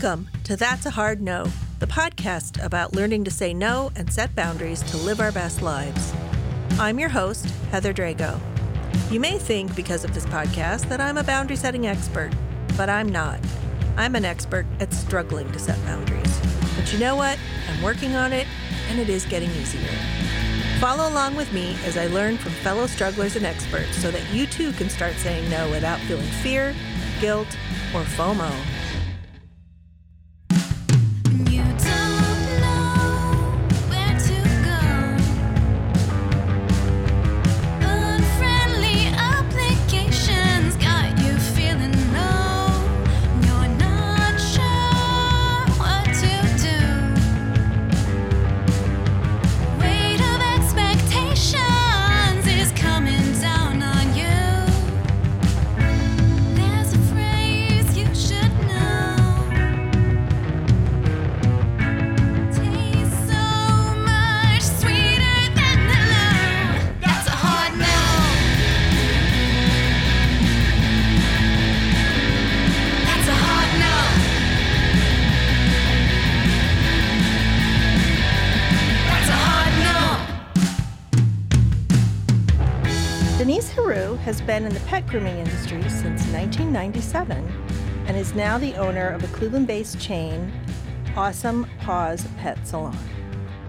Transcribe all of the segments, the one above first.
Welcome to That's a Hard No, the podcast about learning to say no and set boundaries to live our best lives. I'm your host, Heather Drago. You may think, because of this podcast, that I'm a boundary setting expert, but I'm not. I'm an expert at struggling to set boundaries. But you know what? I'm working on it, and it is getting easier. Follow along with me as I learn from fellow strugglers and experts so that you too can start saying no without feeling fear, guilt, or FOMO. In the pet grooming industry since 1997 and is now the owner of a Cleveland based chain, Awesome Paws Pet Salon.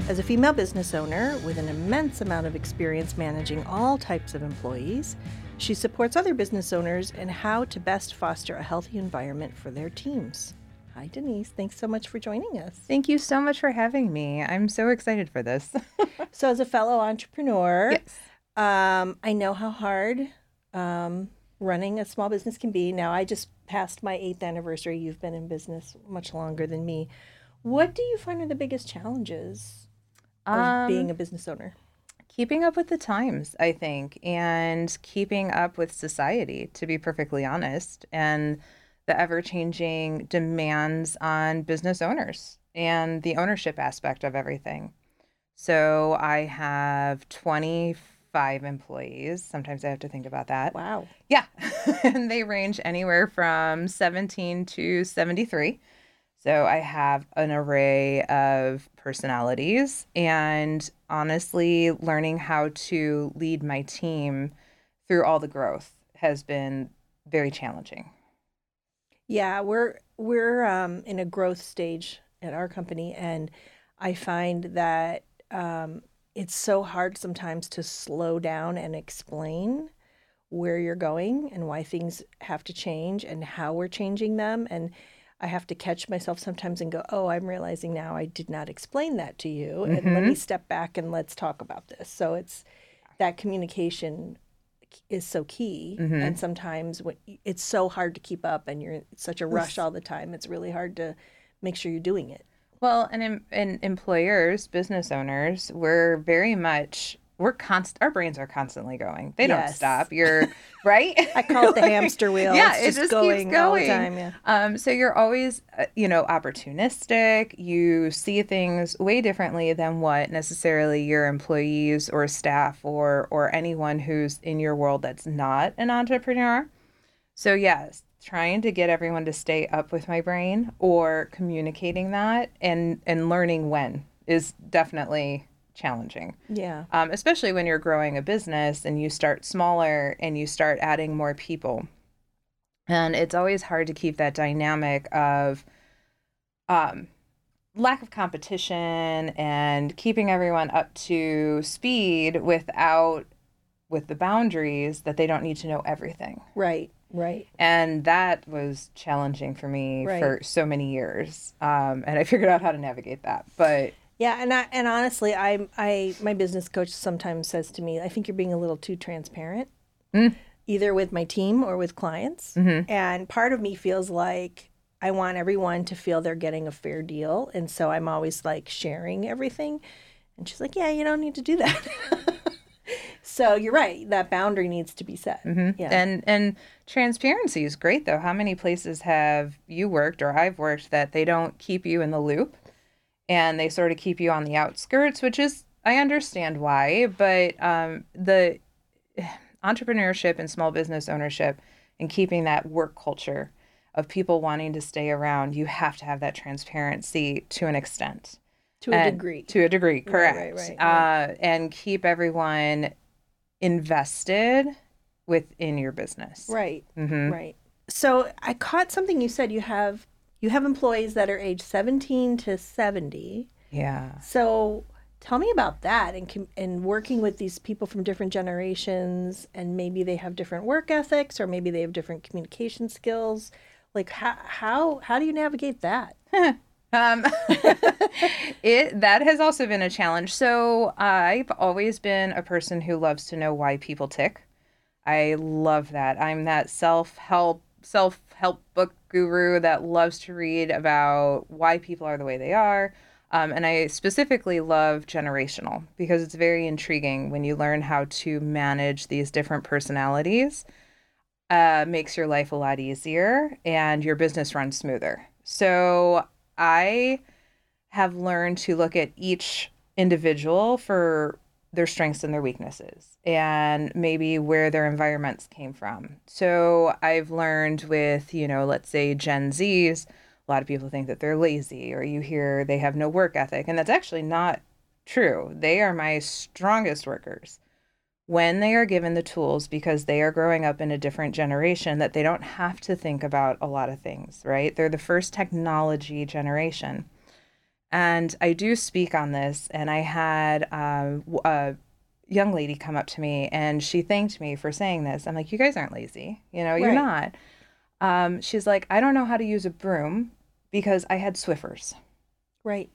As a female business owner with an immense amount of experience managing all types of employees, she supports other business owners in how to best foster a healthy environment for their teams. Hi, Denise. Thanks so much for joining us. Thank you so much for having me. I'm so excited for this. So, as a fellow entrepreneur, yes. Um, I know how hard um, running a small business can be. Now, I just passed my eighth anniversary. You've been in business much longer than me. What do you find are the biggest challenges of Um, being a business owner? keeping up with the times, I think, and keeping up with society, to be perfectly honest, and the ever changing demands on business owners and the ownership aspect of everything. So I have 25 employees. Sometimes I have to think about that. Wow. Yeah. and they range anywhere from 17 to 73. So I have an array of personalities and honestly learning how to lead my team through all the growth has been very challenging. Yeah, we're we're um, in a growth stage at our company, and I find that um, it's so hard sometimes to slow down and explain where you're going and why things have to change and how we're changing them. And I have to catch myself sometimes and go, "Oh, I'm realizing now I did not explain that to you, and let me mm-hmm. step back and let's talk about this." So it's that communication is so key. And mm-hmm. sometimes when it's so hard to keep up and you're in such a rush all the time it's really hard to make sure you're doing it Well, and, and employers, business owners, we're very much we're const our brains are constantly going. They don't stop. You're right. i call it the hamster wheel Yeah, it's it just, just going, keeps all the time yeah Um, so you're always, uh, you know, opportunistic. You see things way differently than what necessarily your employees or staff or or anyone who's in your world that's not an entrepreneur. So yes, trying to get everyone to stay up with my brain or communicating that and and learning when is definitely challenging yeah um, especially when you're growing a business and you start smaller and you start adding more people. And it's always hard to keep that dynamic of um, lack of competition and keeping everyone up to speed without with the boundaries that they don't need to know everything. right right And that was challenging for me Right. for so many years. Um, and I figured out how to navigate that. But Yeah, and I, and honestly, I I my business coach sometimes says to me, I think you're being a little too transparent, either with my team or with clients. And part of me feels like I want everyone to feel they're getting a fair deal, and so I'm always like sharing everything. And she's like, Yeah, you don't need to do that. so you're right. That boundary needs to be set. Yeah. And and transparency is great though. How many places have you worked or I've worked that they don't keep you in the loop and they sort of keep you on the outskirts, which is I understand why, but um, the entrepreneurship and small business ownership and keeping that work culture of people wanting to stay around, you have to have that transparency to an extent. To a And- degree. To a degree, Right, correct. right, right, Uh, and keep everyone invested within your business. Right. Mm-hmm. Right. So I caught something you said. You have you have employees that are age 17 to 70. Yeah. So tell me about that and and working with these people from different generations and maybe they have different work ethics or maybe they have different communication skills. Like how how how do you navigate that? Um, it that has also been a challenge. So I've always been a person who loves to know why people tick. I love that. I'm that self help self help book guru that loves to read about why people are the way they are. Um, and I specifically love generational because it's very intriguing when you learn how to manage these different personalities. Uh, makes your life a lot easier and your business runs smoother. So I have learned to look at each individual for their strengths and their weaknesses and maybe where their environments came from. So I've learned with, you know, let's say Gen Zs, a lot of people think that they're lazy or you hear they have no work ethic. And that's actually not true. They are my strongest workers when they are given the tools because they are growing up in a different generation that they don't have to think about a lot of things, right? They're the first technology generation. And I do speak on this, and I had w- a young lady come up to me and she thanked me for saying this. I'm like, you guys aren't lazy. You know, you're not. Um, she's like, I don't know how to use a broom because I had Swiffers. Right.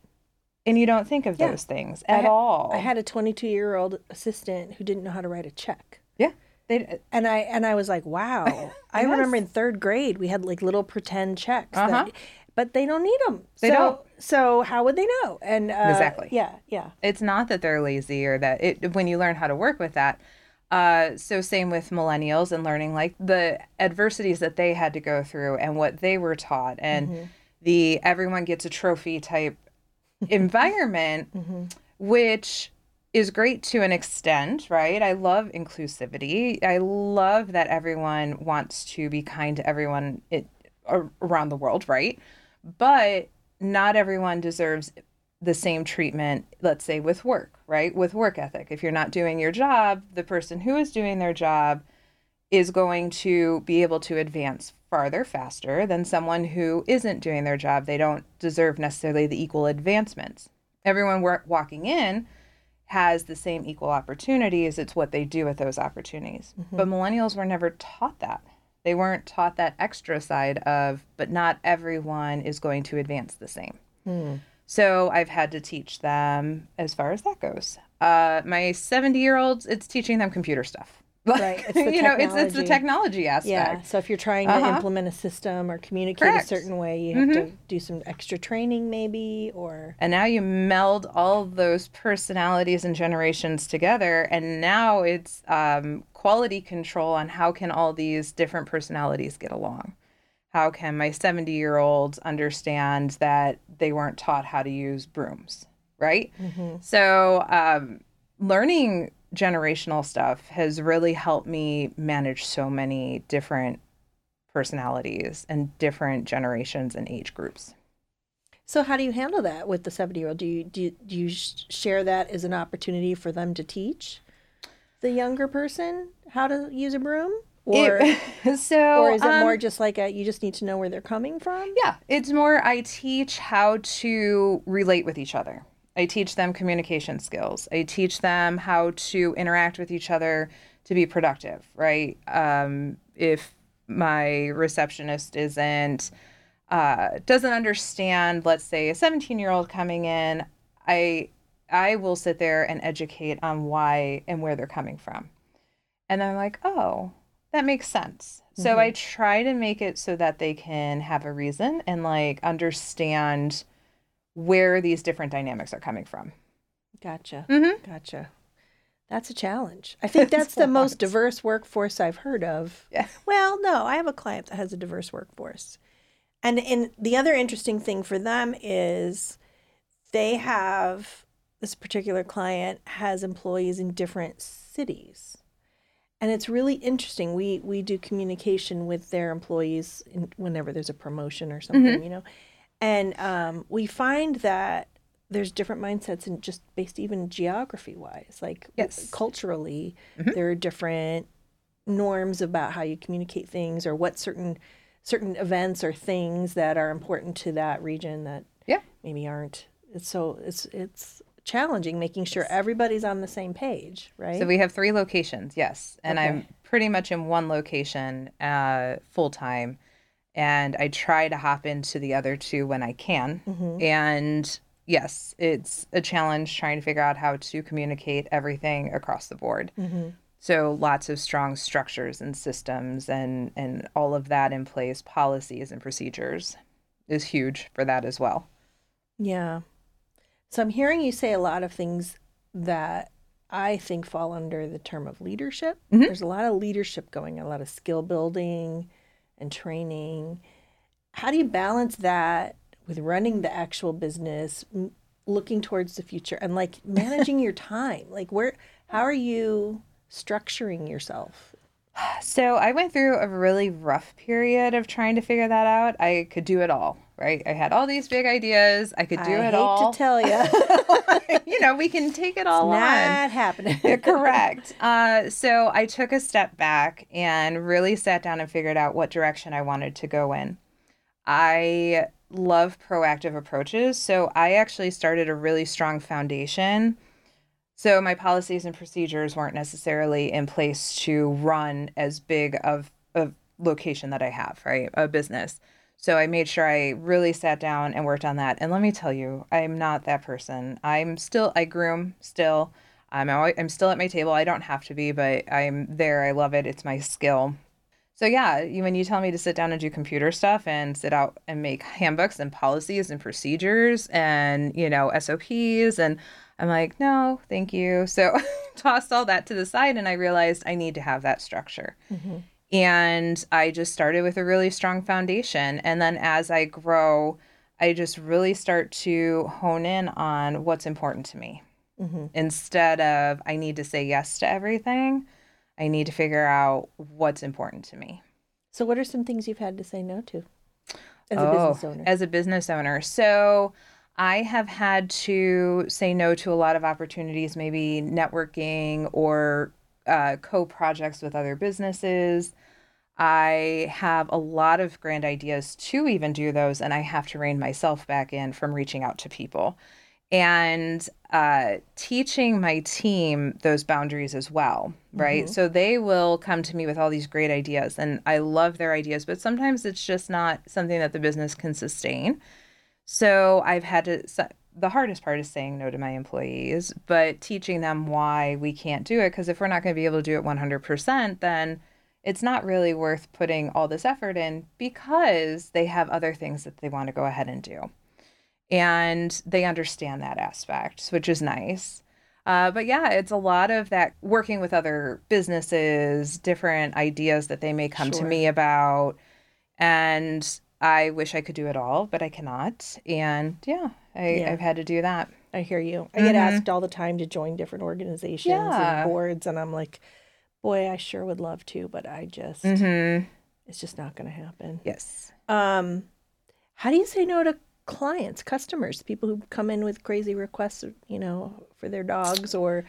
And you don't think of Yeah. those things at all. I had a 22 year old assistant who didn't know how to write a check. yeah. They, And I and I was like, wow. I remember in third grade we had like little pretend checks, Uh-huh. but they don't need them. They so, don't. So how would they know? And uh, Exactly. Yeah, yeah. it's not that they're lazy or that it when you learn how to work with that uh, so same with millennials and learning like the adversities that they had to go through and what they were taught and the everyone gets a trophy type environment mm-hmm. which is great to an extent right i love inclusivity i love that everyone wants to be kind to everyone it, around the world right but not everyone deserves the same treatment, let's say with work, right? With work ethic. If you're not doing your job, the person who is doing their job is going to be able to advance farther faster than someone who isn't doing their job. They don't deserve necessarily the equal advancements. Everyone walking in has the same equal opportunities. It's what they do with those opportunities. But millennials were never taught that. They weren't taught that extra side of, but not everyone is going to advance the same. So I've had to teach them as far as that goes. Uh, my 70 year olds, it's teaching them computer stuff. Right, it's the you know, it's, it's the technology. aspect. Yeah. So if you're trying to Uh-huh. implement a system or communicate Correct. a certain way, you have to do some extra training maybe or And now you meld all those personalities and generations together, and now it's um, quality control on how can all these different personalities get along. How can my 70 year olds understand that they weren't taught how to use brooms, right? So, um, learning generational stuff has really helped me manage so many different personalities and different generations and age groups. So how do you handle that with the 70 year old? Do you, do you, do you share that as an opportunity for them to teach the younger person how to use a broom? Or, It- so, or is it um, more just like a, you just need to know where they're coming from? Yeah, it's more I teach how to relate with each other. I teach them communication skills. I teach them how to interact with each other to be productive, right? Um, if my receptionist isn't uh, doesn't understand, let's say a 17 year old coming in, I I will sit there and educate on why and where they're coming from. And I'm like, oh, that makes sense. So I try to make it so that they can have a reason and like understand where these different dynamics are coming from. Gotcha. Mm-hmm. Gotcha. That's a challenge. I think that's the most diverse workforce I've heard of. Yeah. Well, no, I have a client that has a diverse workforce. And and the other interesting thing for them is they have this particular client has employees in different cities. And it's really interesting. We we do communication with their employees in, whenever there's a promotion or something, you know. And um, we find that there's different mindsets and just based even geography wise, like Yes. culturally, there are different norms about how you communicate things or what certain certain events or things that are important to that region that Yeah. maybe aren't. It's so it's it's challenging making sure everybody's on the same page, right? So we have three locations, yes. And I'm pretty much in one location uh, full time. And I try to hop into the other two when I can. Mm-hmm. And yes, it's a challenge trying to figure out how to communicate everything across the board. Mm-hmm. So lots of strong structures and systems and, and all of that in place, policies and procedures is huge for that as well. Yeah. So I'm hearing you say a lot of things that I think fall under the term of leadership. Mhm. There's a lot of leadership going a lot of skill building and training. How do you balance that with running the actual business, m- looking towards the future and like managing your time? Like where how are you structuring yourself? So I went through a really rough period of trying to figure that out. I could do it all, right? I had all these big ideas. I could do it. I it hate all. to tell you. you know, we can take it all on. Not happening. Yeah, correct. Uh, so I took a step back and really sat down and figured out what direction I wanted to go in. I love proactive approaches. So I actually started a really strong foundation. So my policies and procedures weren't necessarily in place to run as big of a location that I have, right? A business. So I made sure I really sat down and worked on that. And let me tell you, I'm not that person. I'm still I groom still. I'm always, I'm still at my table. I don't have to be, but I'm there. I love it. It's my skill. So yeah, when you tell me to sit down and do computer stuff and sit out and make handbooks and policies and procedures and you know SOPs and I'm like, no, thank you. So tossed all that to the side and I realized I need to have that structure. Mm-hmm. And I just started with a really strong foundation. And then as I grow, I just really start to hone in on what's important to me. Mm-hmm. Instead of I need to say yes to everything, I need to figure out what's important to me. So what are some things you've had to say no to as a oh, business owner? Oh, As a business owner. So I have had to say no to a lot of opportunities, maybe networking or uh, co projects with other businesses. I have a lot of grand ideas to even do those, and I have to rein myself back in from reaching out to people and uh, teaching my team those boundaries as well, right? So they will come to me with all these great ideas, and I love their ideas, but sometimes it's just not something that the business can sustain. So I've had to. The hardest part is saying no to my employees, but teaching them why we can't do it. Because if we're not going to be able to do it 100%, then it's not really worth putting all this effort in because they have other things that they want to go ahead and do and they understand that aspect, which is nice. Uh, but yeah, it's a lot of that working with other businesses, different ideas that they may come to me about. And I wish I could do it all, but I cannot. And yeah, I, Yeah. I've had to do that. I hear you. I get asked all the time to join different organizations Yeah. and boards, and I'm like, boy, I sure would love to, but I just, Mm-hmm. it's just not going to happen. Yes. Um, how do you say no to clients, customers, people who come in with crazy requests, you know, for their dogs or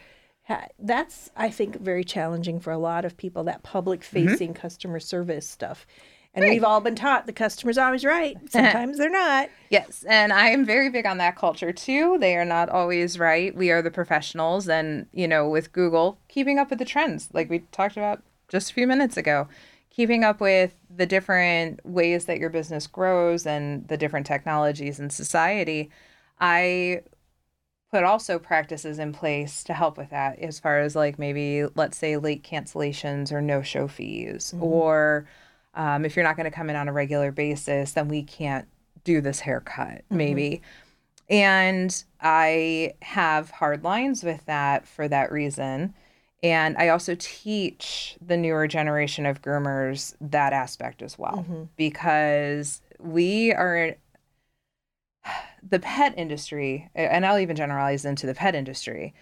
ha- that's I think very challenging for a lot of people that public facing customer service stuff. And we've all been taught the customer's always right. Sometimes they're not. Yes, and I am very big on that culture too. They are not always right. We are the professionals, and you know, with Google, keeping up with the trends, like we talked about just a few minutes ago, keeping up with the different ways that your business grows and the different technologies in society. I put also practices in place to help with that as far as like maybe let's say late cancellations or no show fees mm-hmm. or um, if you're not going to come in on a regular basis then we can't do this haircut maybe. And i have hard lines with that for that reason. And i also teach the newer generation of groomers that aspect as well because we are the pet industry, and I'll even generalize into the pet industry,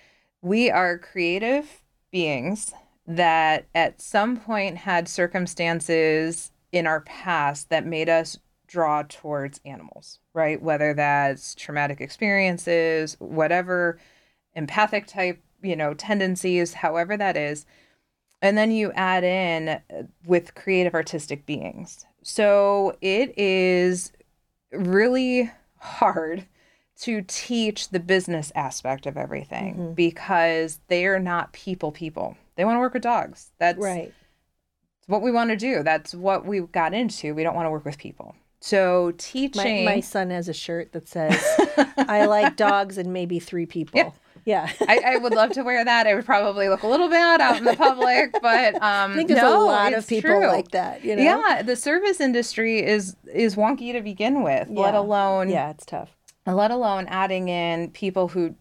we are creative beings that at some point had circumstances in our past that made us draw towards animals, right? Whether that's traumatic experiences, whatever empathic type, you know, tendencies, however that is. And then you add in uh, with creative artistic beings. So it is really hard to teach the business aspect of everything because they are not people people. They want to work with dogs. That's Right. what we want to do. That's what we got into. We don't want to work with people. So teaching my son has a shirt that says, I like dogs and maybe three people. Yeah. Yeah. I, I would love to wear that. It would probably look a little bad out in the public, but um, I think there's no, a lot of people true. like that, you know? Yeah, the service industry is is wonky to begin with. Let alone Yeah, it's tough. let alone adding in people who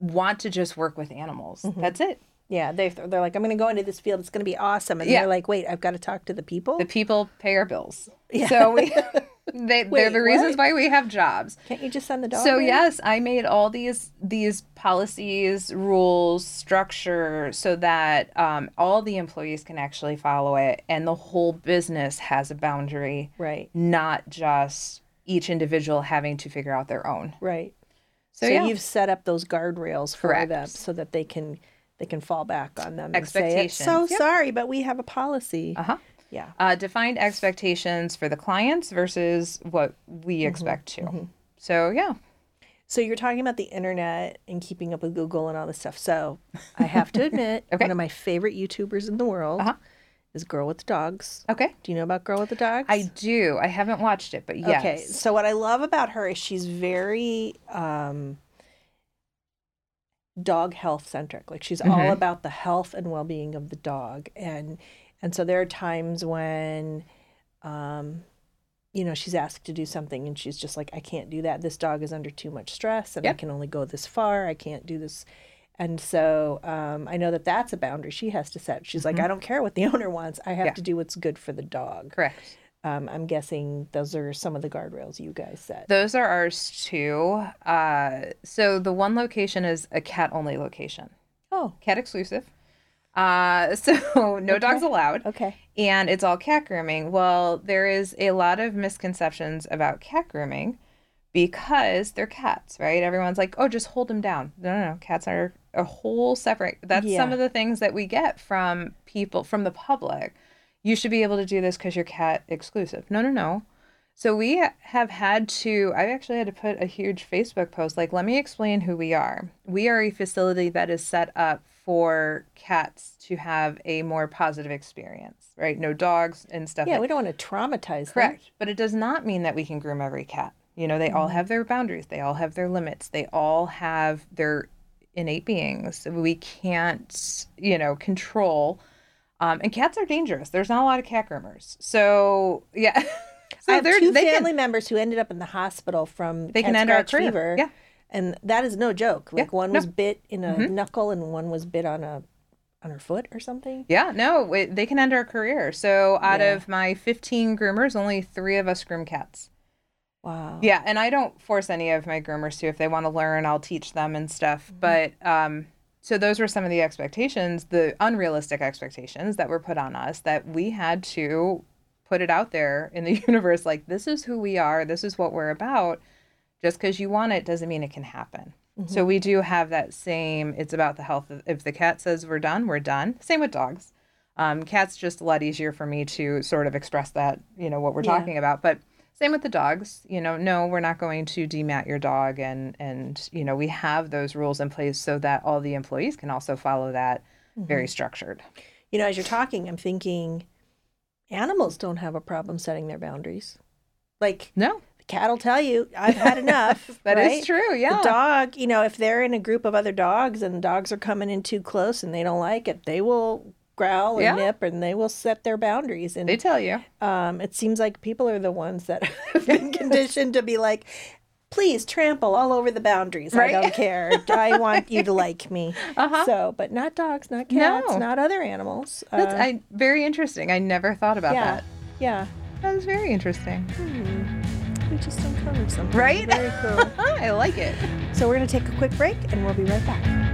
want to just work with animals. Mm-hmm. That's it. Yeah, they they're like, I'm going to go into this field. It's going to be awesome, and Yeah. they're like, wait, I've got to talk to the people. The people pay our bills. Yeah. So we they, they're Wait, the reasons what? why we have jobs. Can't you just send the dog? So in? yes, I made all these these policies, rules, structure, so that um, all the employees can actually follow it, and the whole business has a boundary, Right. not just each individual having to figure out their own. Right. So, So, yeah, you've set up those guardrails for Correct. them so that they can they can fall back on them and say, so Yep. sorry, but we have a policy." uh huh. Yeah. Uh, defined expectations for the clients versus what we Mm-hmm. expect to. So yeah, So you're talking about the internet and keeping up with Google and all this stuff. So I have to admit, Okay. one of my favorite YouTubers in the world Uh-huh. is Girl with the Dogs. okay. Do you know about Girl with the Dogs? I do. I haven't watched it, but yes. Okay, so what I love about her is she's very um, dog health centric. Like she's all about the health and well being of the dog, and and so there are times when, um, you know, she's asked to do something and she's just like, I can't do that. This dog is under too much stress, and I can only go this far. I can't do this. And so um, I know that that's a boundary she has to set. She's like, I don't care what the owner wants. I have Mm-hmm. Yeah. to do what's good for the dog. Correct. Um, I'm guessing those are some of the guardrails you guys set. Those are ours too. Uh, so the one location is a cat only location, Oh, cat exclusive. Uh, so no dogs allowed. okay. and it's all cat grooming. Well, there is a lot of misconceptions about cat grooming because they're cats, right? Everyone's like, "Oh, just hold them down." No, no, no. Cats are a whole separate. That's some of the things that we get from people from the public. You should be able to do this because you're cat exclusive. No, no, no. So we have had to. I've actually had to put a huge Facebook post like, "Let me explain who we are. We are a facility that is set up for cats to have a more positive experience, right? No dogs and stuff. Yeah, like we don't want to traumatize them. Correct. But it does not mean that we can groom every cat. You know, they all mm-hmm. have their boundaries, they all have their limits, they all have their innate beings. We can't, you know, control. Um, and cats are dangerous. There's not a lot of cat groomers. So, yeah. so I have two they can- family members who ended up in the hospital from They can end our career. fever. Yeah. and that is no joke. Like Yeah, one no. Mm-hmm. was bit in a knuckle, and one was bit on a on her foot or something. Yeah, no, it, they can end our career. So, out Yeah. of my 15 groomers, only three of us groom cats. Wow. Yeah, and I don't force any of my groomers to. If they want to learn, I'll teach them and stuff. But um, so those were some of the expectations, the unrealistic expectations that were put on us that we had to put it out there in the universe. Like this is who we are. This is what we're about. Just because you want it doesn't mean it can happen. So we do have that same. It's about the health. Of, if the cat says we're done, we're done. Same with dogs. Um, cats just a lot easier for me to sort of express that. You know what we're Yeah. talking about, but same with the dogs you know no we're not going to demat your dog and and you know we have those rules in place so that all the employees can also follow that very mm-hmm. structured You know, as you're talking, I'm thinking animals don't have a problem setting their boundaries. Like no The cat will tell you, I've had enough. That is right? true, yeah. The dog, you know, if they're in a group of other dogs and dogs are coming in too close and they don't like it, they will growl and Yeah. nip and they will set their boundaries. And They tell you. um, it seems like people are the ones that have been conditioned to be like, please trample all over the boundaries. I don't care. I want you to like me. Uh-huh. So, but not dogs, not cats, No. not other animals. That's Uh, I, very interesting. I never thought about yeah, that. yeah. That was very interesting. We just uncovered something. Right? Very cool. I like it. so we're gonna take a quick break, and we'll be right back.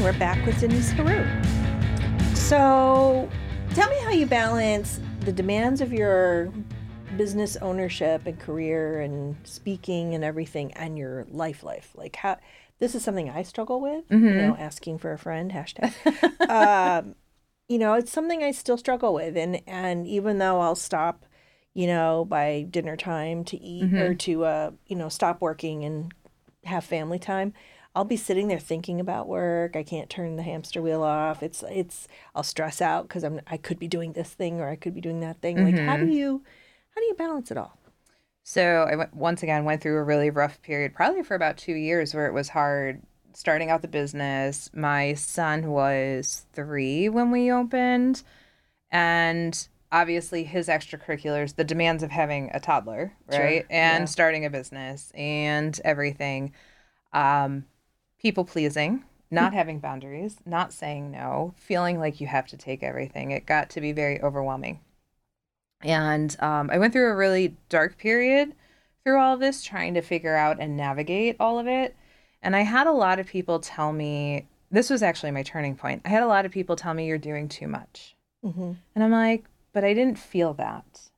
And we're back with Denise Heroux. So, tell me how you balance the demands of your business ownership and career and speaking and everything and your life life. Like how this is something I struggle with, you know, asking for a friend, hashtag. um, you know, it's something I still struggle with and and even though I'll stop, you know, by dinner time to eat or to uh, you know, stop working and have family time, I'll be sitting there thinking about work. I can't turn the hamster wheel off. It's it's I'll stress out because I'm I could be doing this thing or I could be doing that thing. Like how do you how do you balance it all? So I went, once again went through a really rough period, probably for about two years, where it was hard starting out the business. My son was three when we opened, and obviously his extracurriculars, the demands of having a toddler, Sure, right, and yeah. starting a business and everything, um, people pleasing. Not having boundaries, not saying no, feeling like you have to take everything. It got to be very overwhelming. And um, I went through a really dark period through all of this, trying to figure out and navigate all of it. And I had a lot of people tell me this was actually my turning point. I had a lot of people tell me you're doing too much. Mm-hmm. And I'm like, but I didn't feel that.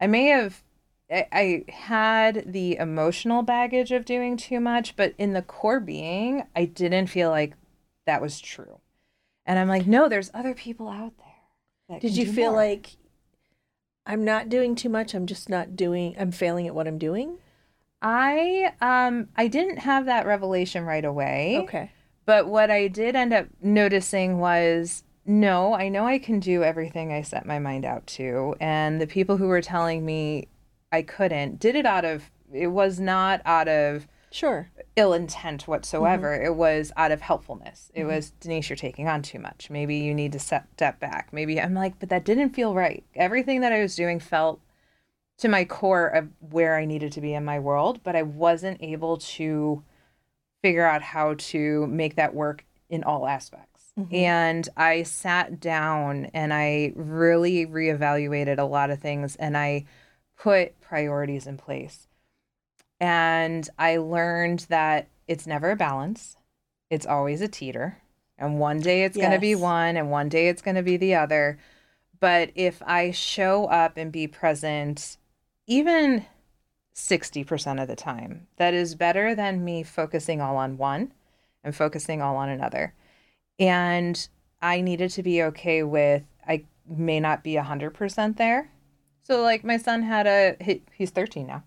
I may have, I, I had the emotional baggage of doing too much, but in the core being, I didn't feel like that was true. And I'm like, no, there's other people out there. Did you feel more." like I'm not doing too much? I'm just not doing. I'm failing at what I'm doing. I um I didn't have that revelation right away. Okay. But what I did end up noticing was no, I know I can do everything I set my mind out to. And the people who were telling me I couldn't did it out of, it was not out of Sure. ill intent whatsoever. Mm-hmm. It was out of helpfulness. It was, Denise, you're taking on too much. Maybe you need to step, step back. Maybe I'm like, but that didn't feel right. Everything that I was doing felt to my core of where I needed to be in my world, but I wasn't able to figure out how to make that work in all aspects. And I sat down and I really reevaluated a lot of things and I put priorities in place. And I learned that it's never a balance, it's always a teeter. And one day it's going to be one, and one day it's going to be the other. But if I show up and be present, even 60% of the time, that is better than me focusing all on one and focusing all on another. And I needed to be okay with I may not be 100% there. So like my son had a he, he's 13 now.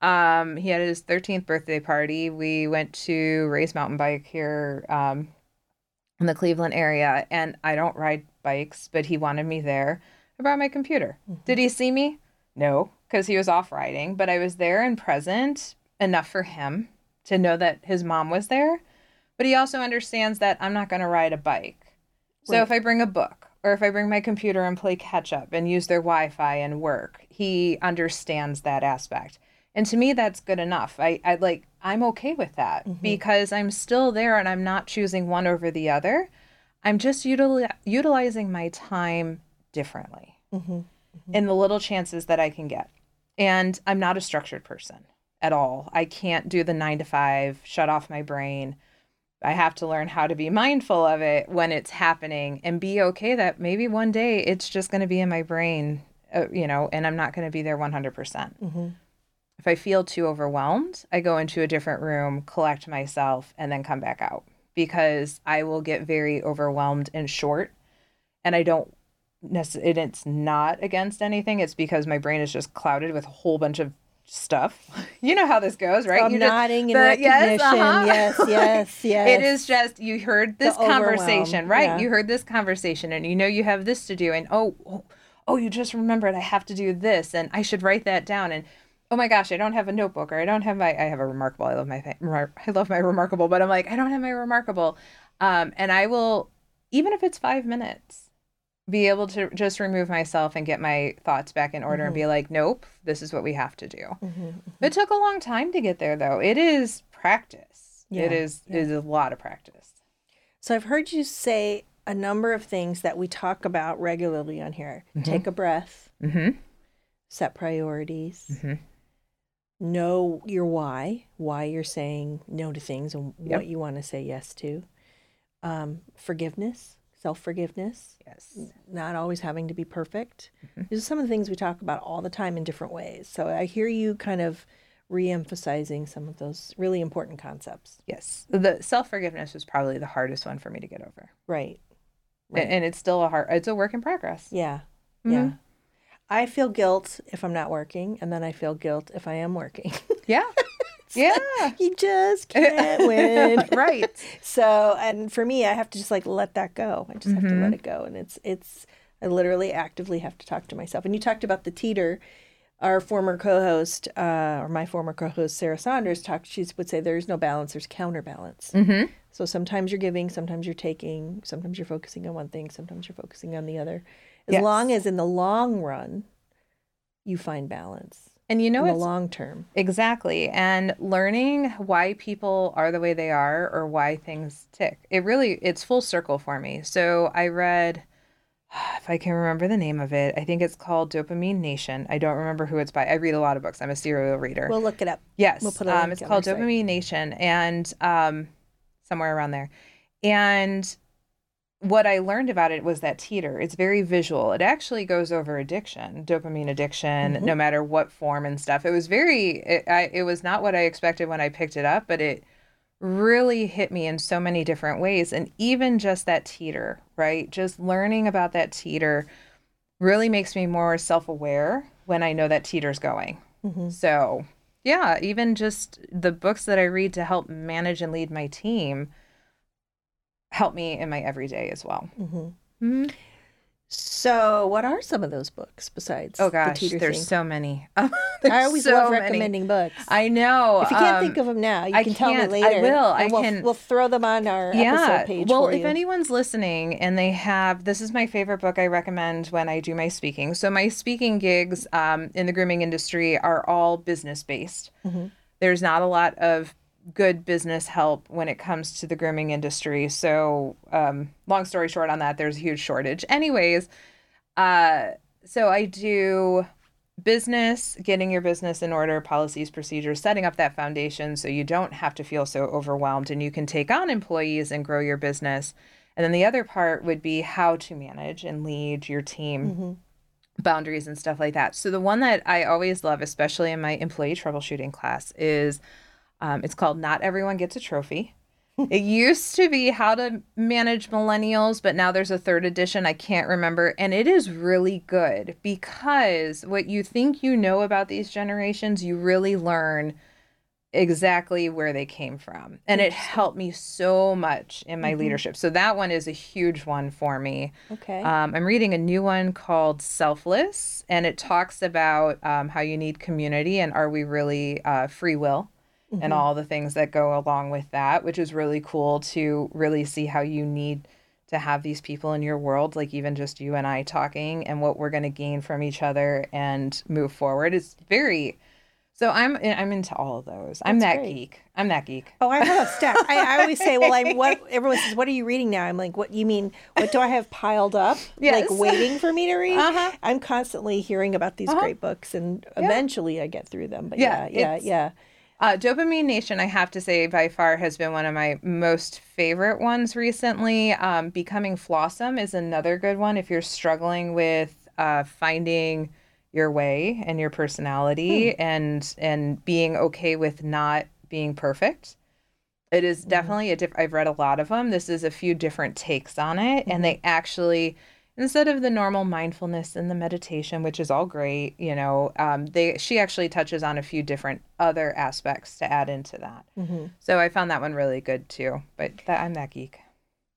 Um he had his 13th birthday party. We went to Ray's Mountain Bike here um in the Cleveland area and I don't ride bikes, but he wanted me there. I brought my computer. Did he see me? No, because he was off riding, but I was there and present enough for him to know that his mom was there. But he also understands that I'm not going to ride a bike. So if I bring a book or if I bring my computer and play catch up and use their Wi Fi and work, he understands that aspect. And to me, that's good enough. I, I like, I'm okay with that mm-hmm. because I'm still there and I'm not choosing one over the other. I'm just util- utilizing my time differently mm-hmm. mm-hmm. in the little chances that I can get. And I'm not a structured person at all. I can't do the nine to five, shut off my brain. I have to learn how to be mindful of it when it's happening and be okay that maybe one day it's just going to be in my brain, uh, you know, and I'm not going to be there 100%. percent If I feel too overwhelmed, I go into a different room, collect myself, and then come back out because I will get very overwhelmed and short. And I don't necessarily, it's not against anything. It's because my brain is just clouded with a whole bunch of stuff. You know how this goes, right? I'm You just- nodding in the- recognition. uh-huh. Yes, yes, yes. It is just you heard this overwhelm, conversation, right? yeah. You heard this conversation and you know you have this to do and oh, oh oh you just remembered I have to do this and I should write that down and oh my gosh, I don't have a notebook or I don't have my I have a remarkable. I love my. I love my remarkable, but I'm like I don't have my remarkable. Um and I will even if it's 5 minutes be able to just remove myself and get my thoughts back in order and be mm-hmm. like, nope, this is what we have to do. Mm-hmm, mm-hmm. It took a long time to get there, though. It is practice. Yeah, it is it is a lot of practice. So I've heard you say a number of things that we talk about regularly on here. Take a breath, Mm-hmm. set priorities, know your why, why you're saying no to things and Yep. what you want to say yes to. Um, forgiveness, self forgiveness, Yes. not always having to be perfect. Mm-hmm. These are some of the things we talk about all the time in different ways. So I hear you kind of re-emphasizing some of those really important concepts. Yes. The self forgiveness was probably the hardest one for me to get over, Right. A- and, it's still a hard. It's a work in progress. Yeah. Mm-hmm. Yeah. I feel guilt if I'm not working, and then I feel guilt if I am working. Yeah. yeah. you just can't win. right. So, and for me, I have to just like let that go. I just have to let it go. And it's, it's, I literally actively have to talk to myself. And you talked about the teeter. Our former co host, uh, or my former co host, Sarah Saunders, talked, she would say, there's no balance, there's counterbalance. Mm-hmm. So sometimes you're giving, sometimes you're taking, sometimes you're focusing on one thing, sometimes you're focusing on the other. As Yes. long as in the long run, you find balance And you know in the long term. Exactly. And learning why people are the way they are or why things tick. It really it's full circle for me. So I read if I can remember the name of it, I think it's called Dopamine Nation. I don't remember who it's by. I read a lot of books. I'm a serial reader. We'll look it up. Yes. We'll put a um, it's called our site. Dopamine Nation and um, somewhere around there. And what I learned about it was that teeter. It's very visual. It actually goes over addiction, dopamine addiction, Mm-hmm. no matter what form and stuff. It was very, it, I, it was not what I expected when I picked it up, but it really hit me in so many different ways. And even just that teeter, right? Just learning about that teeter really makes me more self aware when I know that teeter's going. Mm-hmm. So, yeah, even just the books that I read to help manage and lead my team help me in my everyday as well. Mm-hmm. So, what are some of those books besides Oh the gosh, teeter there's thing? so many. I There's always so love many. recommending books. I know. if you can't um, think of them now, you I can tell me can't. I later. will. I we'll, can- We'll throw them on our yeah. episode page well, for if you. anyone's listening and they have, this is my favorite book I recommend when I do my speaking. So my speaking gigs um, in the grooming industry are all business based. Mm-hmm. There's not a lot of good business help when it comes to the grooming industry. So, um, long story short on that, there's a huge shortage. Anyways, uh, so I do business, getting your business in order, policies, procedures, setting up that foundation so you don't have to feel so overwhelmed and you can take on employees and grow your business. And then the other part would be how to manage and lead your team. Boundaries and stuff like that. So, the one that I always love, especially in my employee troubleshooting class, is um, it's called Not Everyone Gets a Trophy. it used to be how to manage millennials, but now there's a third edition. I can't remember. And it is really good because what you think you know about these generations, you really learn exactly where they came from. And it helped me so much in my leadership. So that one is a huge one for me. Okay. Um, I'm reading a new one called Selfless, and it talks about um, how you need community and are we really uh, free will and all the things that go along with that, which is really cool to really see how you need to have these people in your world, like even just you and I talking and what we're going to gain from each other and move forward. It's very. So I'm I'm into all of those. I'm that great. geek. I'm that geek. Oh, I have a stack. I, I always say, well, I'm what everyone says, what are you reading now? I'm like, what you mean? What do I have piled up, Yes. like waiting for me to read? Uh-huh. I'm constantly hearing about these great books, and eventually I get through them. But Yeah, yeah, yeah, yeah. Uh, Dopamine Nation, I have to say, by far has been one of my most favorite ones recently. Um, Becoming Flawsome is another good one if you're struggling with uh, finding your way and your personality and and being okay with not being perfect. It is definitely a diff- I've read a lot of them. This is a few different takes on it, and they actually instead of the normal mindfulness and the meditation, which is all great, you know, um, they she actually touches on a few different other aspects to add into that. So I found that one really good too. But that, I'm that geek.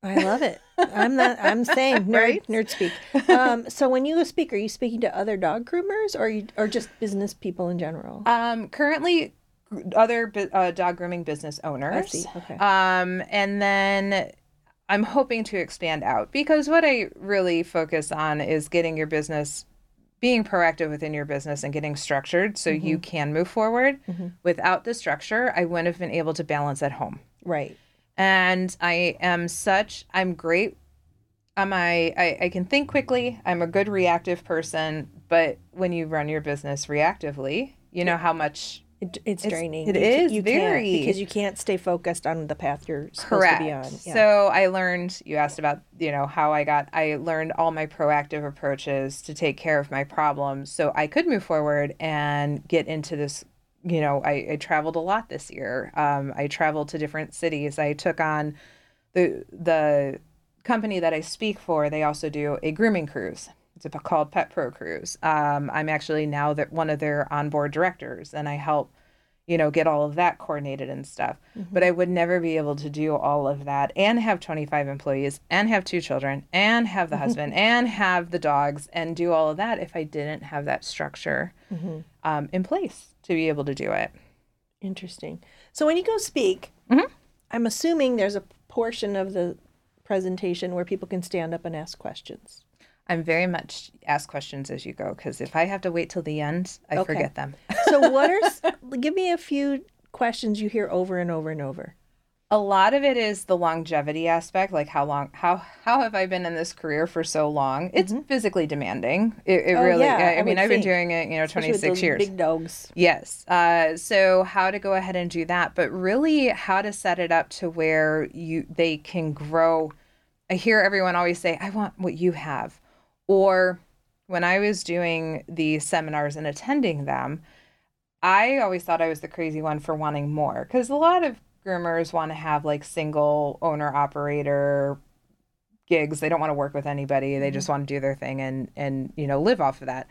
I love it. I'm not. I'm saying nerd, Right? nerd speak. Um, so when you speak, are you speaking to other dog groomers, or you, or just business people in general? Um, currently, other uh, dog grooming business owners. Okay. Um, and then I'm hoping to expand out because what I really focus on is getting your business, being proactive within your business and getting structured so you mm-hmm. can move forward. Mm-hmm. Without the structure, I wouldn't have been able to balance at home. right. and I am such I'm great. I'm I, I I can think quickly. I'm a good reactive person, but when you run your business reactively, you know how much It, it's It's- draining. it You is you very. because you can't stay focused on the path you're supposed correct. to be on. Yeah. So I learned. You asked about you know how I got. I learned all my proactive approaches to take care of my problems, so I could move forward and get into this. You know, I, I traveled a lot this year. Um, I traveled to different cities. I took on the the company that I speak for. They also do a grooming cruise. It's called Pet Pro Cruise. Um, I'm actually now that one of their onboard directors, and I help you know, get all of that coordinated and stuff. But I would never be able to do all of that and have 25 employees and have two children and have the husband and have the dogs and do all of that if I didn't have that structure um, in place to be able to do it. Interesting. So when you go speak, Mm-hmm. I'm assuming there's a portion of the presentation where people can stand up and ask questions. I'm very much ask questions as you go because if I have to wait till the end, I Okay. forget them. So what are give me a few questions you hear over and over and over. a lot of it is the longevity aspect like how long how how have i been in this career for so long it's physically demanding it, it Mm-hmm. Oh, really yeah, I, I I mean i've been doing it you know 26 years Big dogs. Yes. Uh, so how to go ahead and do that, but really how to set it up to where you they can grow. I hear everyone always say, "I want what you have," or when I was doing the seminars and attending them, I always thought I was the crazy one for wanting more because a lot of groomers want to have like single owner operator gigs. They don't want to work with anybody. They just want to do their thing and and you know live off of that.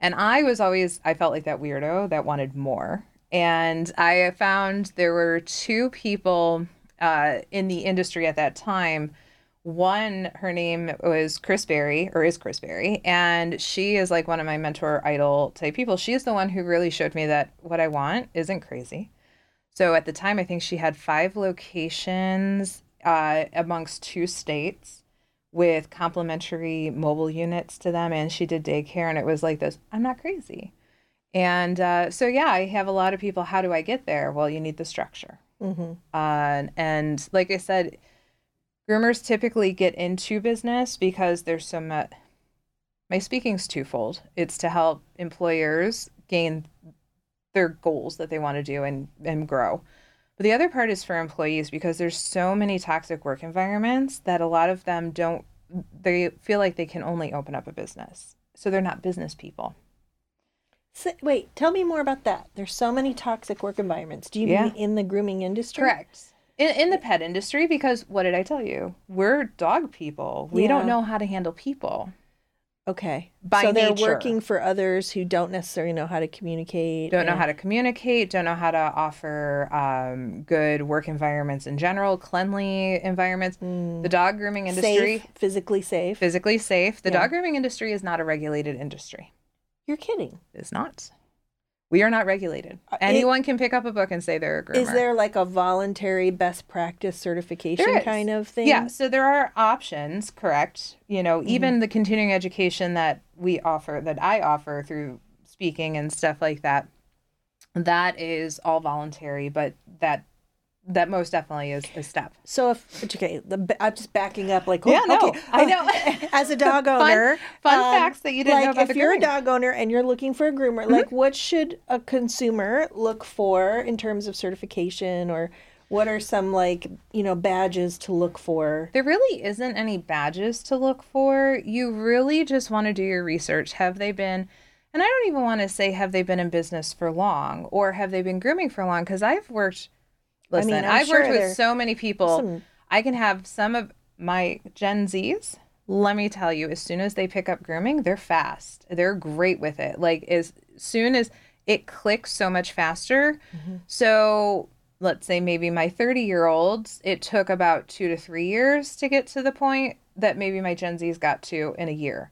And I was always I felt like that weirdo that wanted more. And I found there were two people uh, in the industry at that time. One, her name was Chris Berry, or is Chris Berry, and she is like one of my mentor idol type people. She is the one who really showed me that what I want isn't crazy. So at the time, I think she had five locations uh, amongst two states with complimentary mobile units to them, and she did daycare, and it was like this. I'm not crazy, and uh, so yeah, I have a lot of people. How do I get there? Well, you need the structure, Mm-hmm. uh, and like I said, groomers typically get into business because there's so much. My speaking's twofold. It's to help employers gain their goals that they want to do and and grow. But the other part is for employees because there's so many toxic work environments that a lot of them don't they feel like they can only open up a business. So they're not business people. So, wait, tell me more about that. There's so many toxic work environments. Do you Yeah. mean in the grooming industry? Correct. In, in the pet industry because what did I tell you? We're dog people. We don't know how to handle people. Okay. By so they're nature. working for others who don't necessarily know how to communicate. Don't know how to communicate, don't know how to offer um, good work environments in general, cleanly environments. The dog grooming industry, safe, physically safe. physically safe. The Yeah. dog grooming industry is not a regulated industry. You're kidding. It's not. We are not regulated. Uh, it- Anyone can pick up a book and say they're a groomer. Is there like a voluntary best practice certification kind of thing? Yeah, so there are options, correct? You Mm-hmm. know, even the continuing education that we offer, that I offer through speaking and stuff like that, that is all voluntary, but that that most definitely is a step. So if okay, the, I'm just backing up. Like, Yeah, no, okay, I know. As a dog owner, fun um, facts that you didn't know about if you're grooming. Mm-hmm. a dog owner and you're looking for a groomer, like what should a consumer look for in terms of certification, or what are some like you know badges to look for? There really isn't any badges to look for. You really just want to do your research. Have they been, and I don't even want to say have they been in business for long or have they been grooming for long? Because I've worked, listen, I'm I've worked with so many people. some- I can have some of my Gen Zs. Let me tell you, as soon as they pick up grooming, they're fast. They're great with it. Like as soon as it clicks so much faster. Mm-hmm. So let's say maybe my 30 year olds, it took about two to three years to get to the point that maybe my Gen Zs got to in a year.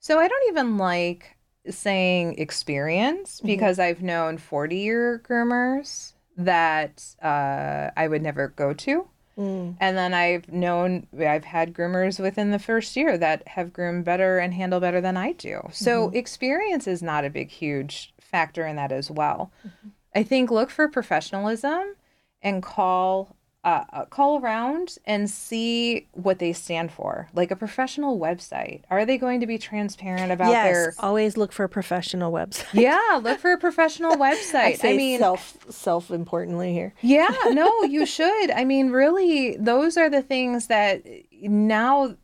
So I don't even like saying experience mm-hmm. because I've known 40 year groomers that uh, I would never go to. Mm. And then I've known, I've had groomers within the first year that have groomed better and handle better than I do. So mm-hmm. experience is not a big, huge factor in that as well. Mm-hmm. I think look for professionalism and call uh, call around and see what they stand for. Like a professional website. Are they going to be transparent about yes, their always look for a professional website. Yeah, look for a professional website. I I, mean, self self importantly here. yeah, no, you should. I mean, really, those are the things that now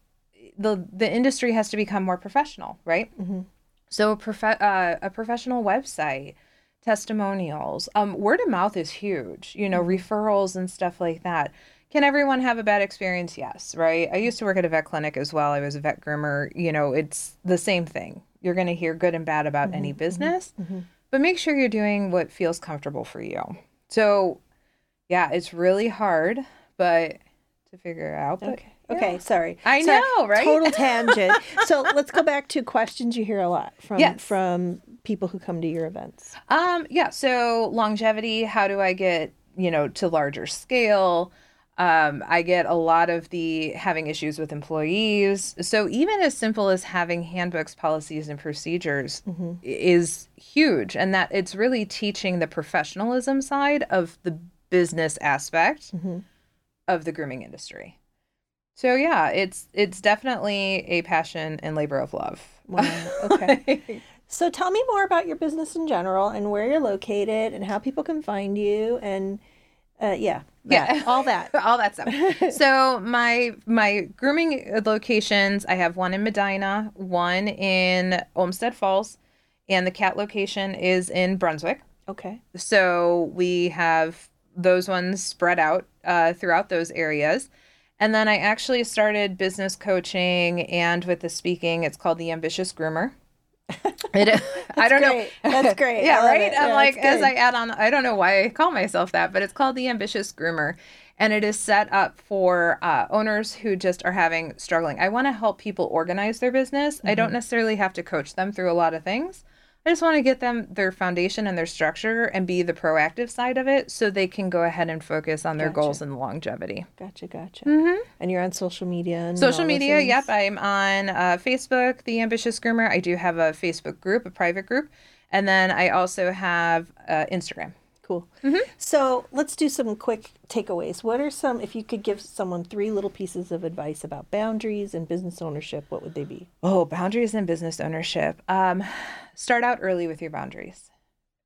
the the industry has to become more professional, right? So a prof- uh, a professional website, testimonials, um, word of mouth is huge. You know, mm-hmm. referrals and stuff like that. Can everyone have a bad experience? Yes, right. I used to work at a vet clinic as well. I was a vet groomer. You know, it's the same thing. You're going to hear good and bad about any mm-hmm. Mm-hmm. business, but make sure you're doing what feels comfortable for you. So, yeah, it's really hard, but to figure out. But Okay. Okay, sorry. I Sorry, know, right? Total tangent. so let's go back to questions you hear a lot from Yes. from people who come to your events. Um, yeah, so longevity, how do I get, you know, to larger scale? Um, I get a lot of the having issues with employees. So even as simple as having handbooks, policies, and procedures i- is huge. And that it's really teaching the professionalism side of the business aspect of the grooming industry. So yeah, it's it's definitely a passion and labor of love. Wow. Okay. So tell me more about your business in general and where you're located and how people can find you and uh, yeah, that, Yeah. all that. all that stuff. so my my grooming locations, I have one in Medina, one in Olmsted Falls, and the cat location is in Brunswick. Okay. So we have those ones spread out uh, throughout those areas. And then I actually started business coaching and with the speaking, it's called the Ambitious Groomer. It, I don't great. know. That's great. yeah, right. it. I'm Yeah, like, as. I add on, I don't know why I call myself that, but it's called the Ambitious Groomer, and it is set up for uh, owners who just are having struggling. I want to help people organize their business. I Mm-hmm. don't necessarily have to coach them through a lot of things. I just want to get them their foundation and their structure and be the proactive side of it so they can go ahead and focus on their Gotcha. goals and longevity. Gotcha, gotcha. And you're on social media and Social media, yep. I'm on uh, Facebook, The Ambitious Groomer. I do have a Facebook group, a private group. And then I also have uh, Instagram. Cool. Mm-hmm. So let's do some quick takeaways. What are some, if you could give someone three little pieces of advice about boundaries and business ownership, what would they be? Oh, boundaries and business ownership. Um, start out early with your boundaries.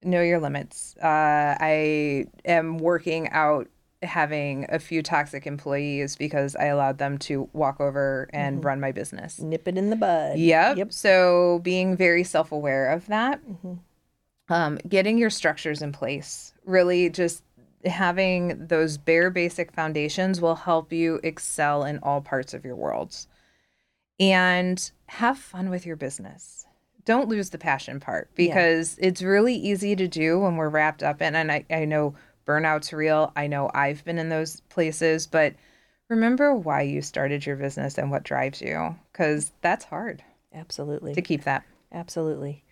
Know your limits. Uh, I am working out having a few toxic employees because I allowed them to walk over and run my business. Nip it in the bud. Yep. Yep. So being very self aware of that, um, getting your structures in place, really just having those bare basic foundations will help you excel in all parts of your worlds. And have fun with your business. Don't lose the passion part because it's really easy to do when we're wrapped up in and I, I know burnout's real. I know I've been in those places, but remember why you started your business and what drives you because that's hard Absolutely. to keep that. Absolutely.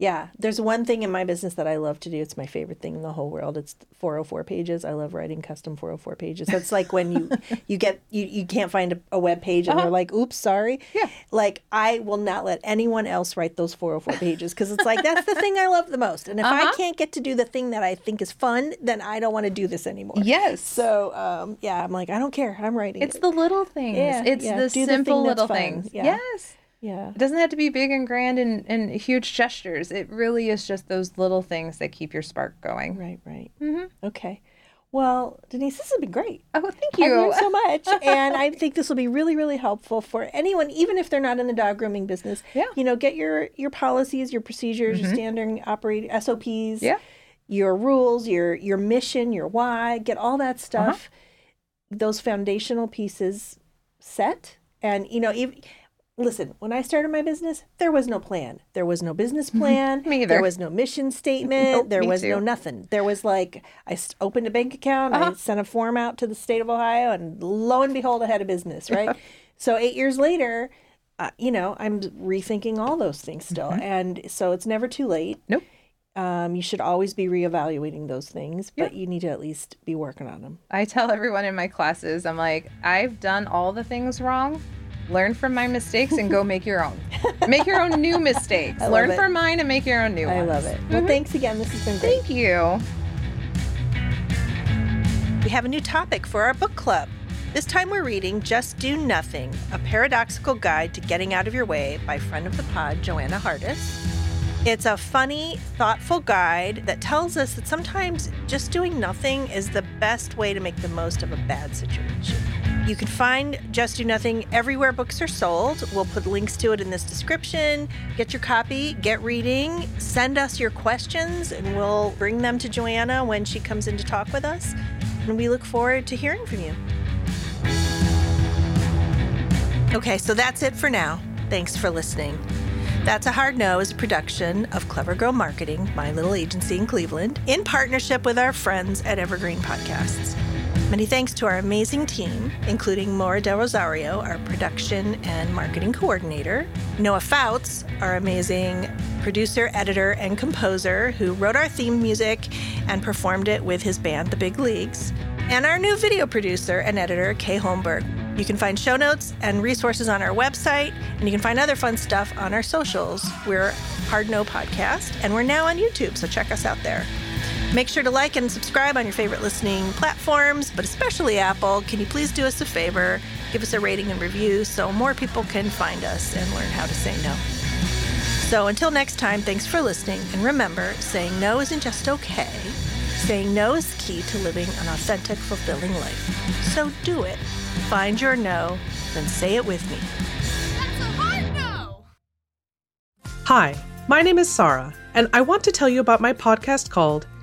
Yeah, there's one thing in my business that I love to do. It's my favorite thing in the whole world. It's 404 pages. I love writing custom 404 pages. That's like when you you get you, you can't find a, a web page and you're like, "Oops, sorry." Yeah. Like I will not let anyone else write those 404 pages because it's like that's the thing I love the most. And if I can't get to do the thing that I think is fun, then I don't want to do this anymore. Yes. So, um, yeah, I'm like, I don't care. I'm writing. It's it. the little things. Yeah, it's yeah. the Do the thing simple little things. Yeah. Yes. Yeah. It doesn't have to be big and grand and, and huge gestures. It really is just those little things that keep your spark going. Right, right. Mm-hmm. Okay. Well, Denise, this has been great. Oh, thank you. learned so much, and I think this will be really, really helpful for anyone, even if they're not in the dog grooming business. Yeah. Mm-hmm. You know, get your your policies, your procedures, your standard operating SOPs. Yeah. Your rules, your your mission, your why. Get all that Uh-huh. stuff. Those foundational pieces set, and you know, even. Listen, when I started my business, there was no plan. There was no business plan. Me either. There was no mission statement. Nope, there was too. no nothing. There was like I opened a bank account, Uh-huh. I sent a form out to the state of Ohio, and lo and behold, I had a business. Right. so eight years later, uh, you know, I'm rethinking all those things still, and so it's never too late. Mm-hmm. Nope. Um, you should always be reevaluating those things, but you need to at least be working on them. I tell everyone in my classes, I'm like, I've done all the things wrong. Learn from my mistakes and go make your own. make your own new mistakes. love Learn it. from mine and make your own new I ones. I love it. Well, mm-hmm. thanks again. This has been great. Thank you. We have a new topic for our book club. This time we're reading Just Do Nothing, a paradoxical guide to getting out of your way by friend of the pod, Joanna Hardis. It's a funny, thoughtful guide that tells us that sometimes just doing nothing is the best way to make the most of a bad situation. You can find Just Do Nothing everywhere books are sold. We'll put links to it in this description. Get your copy, get reading, send us your questions, and we'll bring them to Joanna when she comes in to talk with us. And we look forward to hearing from you. Okay, so that's it for now. Thanks for listening. That's a Hard No is a production of Clever Girl Marketing, my little agency in Cleveland, in partnership with our friends at Evergreen Podcasts. Many thanks to our amazing team, including Maura Del Rosario, our production and marketing coordinator, Noah Fouts, our amazing producer, editor, and composer who wrote our theme music and performed it with his band, The Big Leagues, and our new video producer and editor, Kay Holmberg. You can find show notes and resources on our website, and you can find other fun stuff on our socials. We're Hard No Podcast, and we're now on YouTube, so check us out there. Make sure to like and subscribe on your favorite listening platforms, but especially Apple. Can you please do us a favor? Give us a rating and review so more people can find us and learn how to say no. So until next time, thanks for listening. And remember, saying no isn't just okay. Saying no is key to living an authentic, fulfilling life. So do it. Find your no, then say it with me. That's a hard no! Hi, my name is Sarah, and I want to tell you about my podcast called